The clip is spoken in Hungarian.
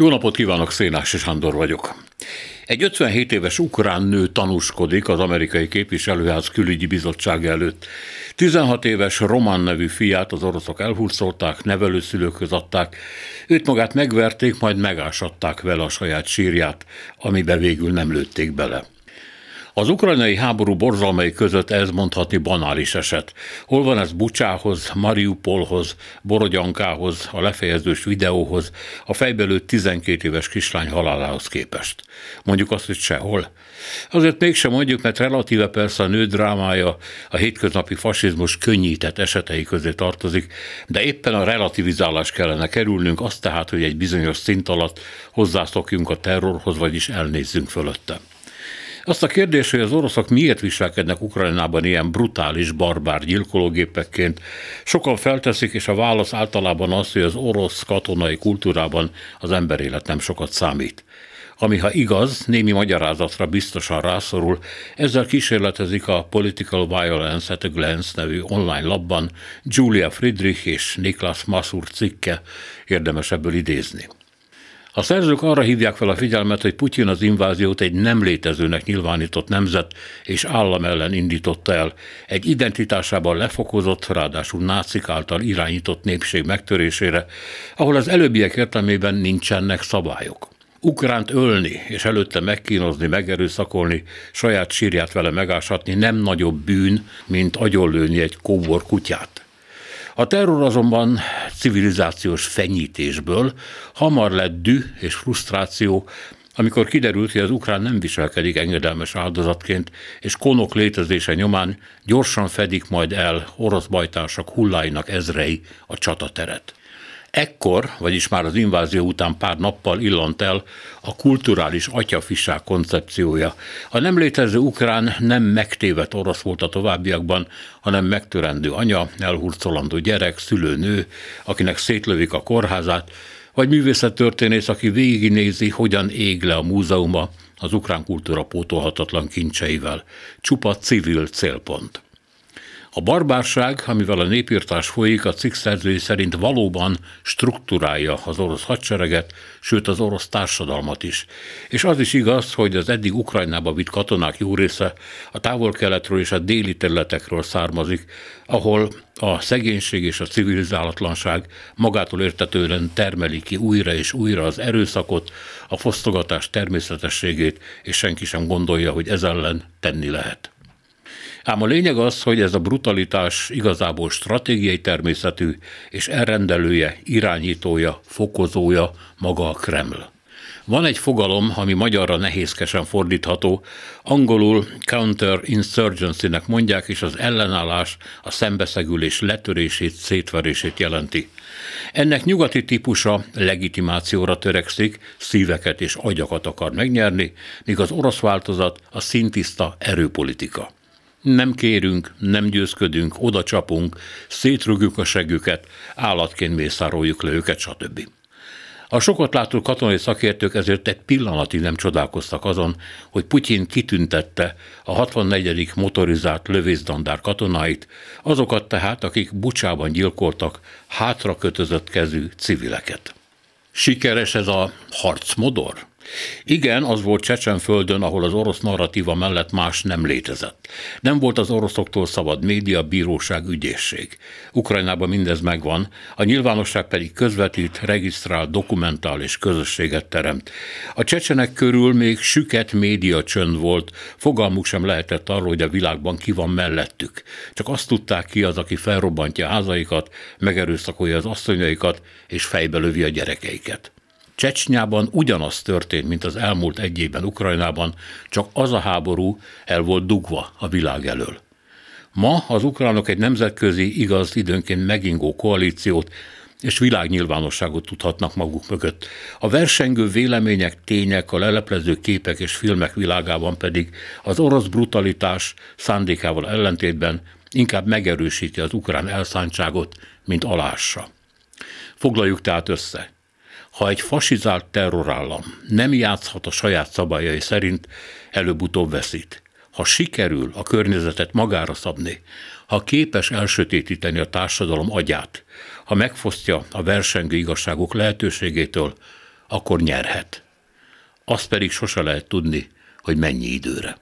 Jó napot kívánok, Szénás és Sándor vagyok. Egy 57 éves ukrán nő tanúskodik az amerikai képviselőház külügyi bizottság előtt. 16 éves Roman nevű fiát az oroszok elhurcolták, nevelőszülőkhöz adták, őt magát megverték, majd megásadták vele a saját sírját, amibe végül nem lőtték bele. Az ukrajnai háború borzalmai között ez mondhatni banális eset. Hol van ez Bucsához, Mariupolhoz, Borodyankához, a lefejezős videóhoz, a fejbelőtt 12 éves kislány halálához képest. Mondjuk azt, hogy sehol. Azért mégsem mondjuk, mert relatíve persze a nő drámája a hétköznapi fasizmus könnyített esetei közé tartozik, de éppen a relativizálás kellene kerülnünk, azt tehát, hogy egy bizonyos szint alatt hozzászokjunk a terrorhoz, vagyis elnézzünk fölötte. Azt a kérdést, hogy az oroszok miért viselkednek Ukrajnában ilyen brutális, barbár gyilkológépekként, sokan felteszik, és a válasz általában az, hogy az orosz katonai kultúrában az emberélet nem sokat számít. Ami ha igaz, némi magyarázatra biztosan rászorul, ezzel kísérletezik a Political Violence at a Glance nevű online labban Julia Friedrich és Niklas Masur cikke, érdemes ebből idézni. A szerzők arra hívják fel a figyelmet, hogy Putyin az inváziót egy nem létezőnek nyilvánított nemzet és állam ellen indította el, egy identitásában lefokozott, ráadásul nácik által irányított népség megtörésére, ahol az előbbiek értelmében nincsenek szabályok. Ukránt ölni, és előtte megkínozni, megerőszakolni, saját sírját vele megásatni nem nagyobb bűn, mint agyonlőni egy kóbor kutyát. A terror azonban civilizációs fenyítésből hamar lett dű és frusztráció, amikor kiderült, hogy az ukrán nem viselkedik engedelmes áldozatként, és konok létezése nyomán gyorsan fedik majd el orosz bajtársak hulláinak ezrei a csatateret. Ekkor, vagyis már az invázió után pár nappal illant el a kulturális atyafiság koncepciója. A nem létező ukrán nem megtévet orosz volt a továbbiakban, hanem megtörendő anya, elhurcolandó gyerek, szülőnő, akinek szétlövik a kórházát, vagy művészettörténész, aki végignézi, hogyan ég le a múzeuma az ukrán kultúra pótolhatatlan kincseivel. Csupa civil célpont. A barbárság, amivel a népírtás folyik, a cikk szerzői szerint valóban struktúrálja az orosz hadsereget, sőt az orosz társadalmat is. És az is igaz, hogy az eddig Ukrajnába vitt katonák jó része a távol-keletről és a déli területekről származik, ahol a szegénység és a civilizálatlanság magától értetően termeli ki újra és újra az erőszakot, a fosztogatás természetességét, és senki sem gondolja, hogy ez ellen tenni lehet. Ám a lényeg az, hogy ez a brutalitás igazából stratégiai természetű, és elrendelője, irányítója, fokozója maga a Kreml. Van egy fogalom, ami magyarra nehézkesen fordítható, angolul counter-insurgency-nek mondják, és az ellenállás, a szembeszegülés letörését, szétverését jelenti. Ennek nyugati típusa legitimációra törekszik, szíveket és agyakat akar megnyerni, míg az orosz változat a szintiszta erőpolitika. Nem kérünk, nem győzködünk, oda csapunk, szétrugjuk a següket, állatként mészároljuk le őket, stb. A sokat látó katonai szakértők ezért egy pillanatig nem csodálkoztak azon, hogy Putyin kitüntette a 64. motorizált lövészdandár katonáit, azokat tehát, akik Bucsában gyilkoltak hátra kötözött kezű civileket. Sikeres ez a harcmodor? Igen, az volt Csecsenföldön, ahol az orosz narratíva mellett más nem létezett. Nem volt az oroszoktól szabad média, bíróság, ügyészség. Ukrajnában mindez megvan, a nyilvánosság pedig közvetít, regisztrál, dokumentál és közösséget teremt. A csecsenek körül még süket média csönd volt, fogalmuk sem lehetett arról, hogy a világban ki van mellettük. Csak azt tudták ki az, aki felrobbantja házaikat, megerőszakolja az asszonyaikat és fejbe lövi a gyerekeiket. Csecsnyában ugyanaz történt, mint az elmúlt egy évben Ukrajnában, csak az a háború el volt dugva a világ elől. Ma az ukránok egy nemzetközi, igaz időnként megingó koalíciót és világnyilvánosságot tudhatnak maguk mögött. A versengő vélemények, tények, a leleplező képek és filmek világában pedig az orosz brutalitás szándékával ellentétben inkább megerősíti az ukrán elszántságot, mint alássa. Foglaljuk tehát össze. Ha egy fasizált terrorállam nem játszhat a saját szabályai szerint, előbb-utóbb veszít. Ha sikerül a környezetet magára szabni, ha képes elsötétíteni a társadalom agyát, ha megfosztja a versengő igazságok lehetőségétől, akkor nyerhet. Azt pedig sose lehet tudni, hogy mennyi időre.